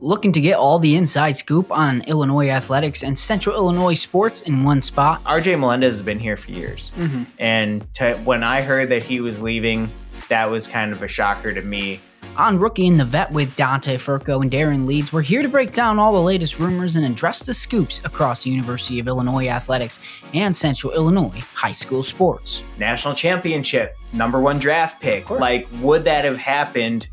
Looking to get all the inside scoop on Illinois athletics and Central Illinois sports in one spot? RJ Melendez has been here for years. Mm-hmm. And to, when I heard that he was leaving, that was kind of a shocker to me. On Rookie and the Vet with Dante Furco and Darren Leeds, we're here to break down all the latest rumors and address the scoops across the University of Illinois athletics and Central Illinois high school sports. National championship, number one draft pick. Like, would that have happened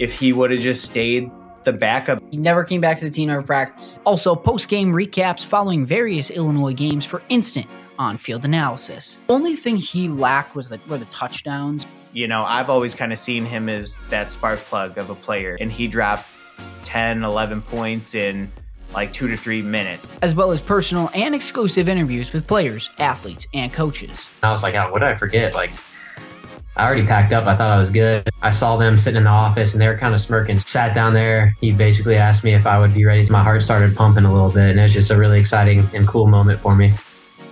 if he would have just stayed the backup? He never came back to the team or practice. Also, post game recaps following various Illinois games for instant on field analysis. Only thing he lacked was the, were the touchdowns. You know, I've always kind of seen him as that spark plug of a player, and he dropped 10, 11 points in like two to three minutes. as well as personal and exclusive interviews with players, athletes, and coaches. I was like, oh, what did I forget? Like, I already packed up. I thought I was good. I saw them sitting in the office and they were kind of smirking. Sat down there. He basically asked me if I would be ready. My heart started pumping a little bit, and it was just a really exciting and cool moment for me.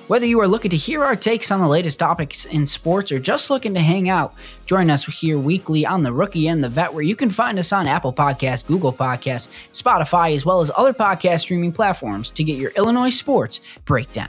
Whether you are looking to hear our takes on the latest topics in sports or just looking to hang out, join us here weekly on The Rookie and the Vet, where you can find us on Apple Podcasts, Google Podcasts, Spotify, as well as other podcast streaming platforms to get your Illinois sports breakdown.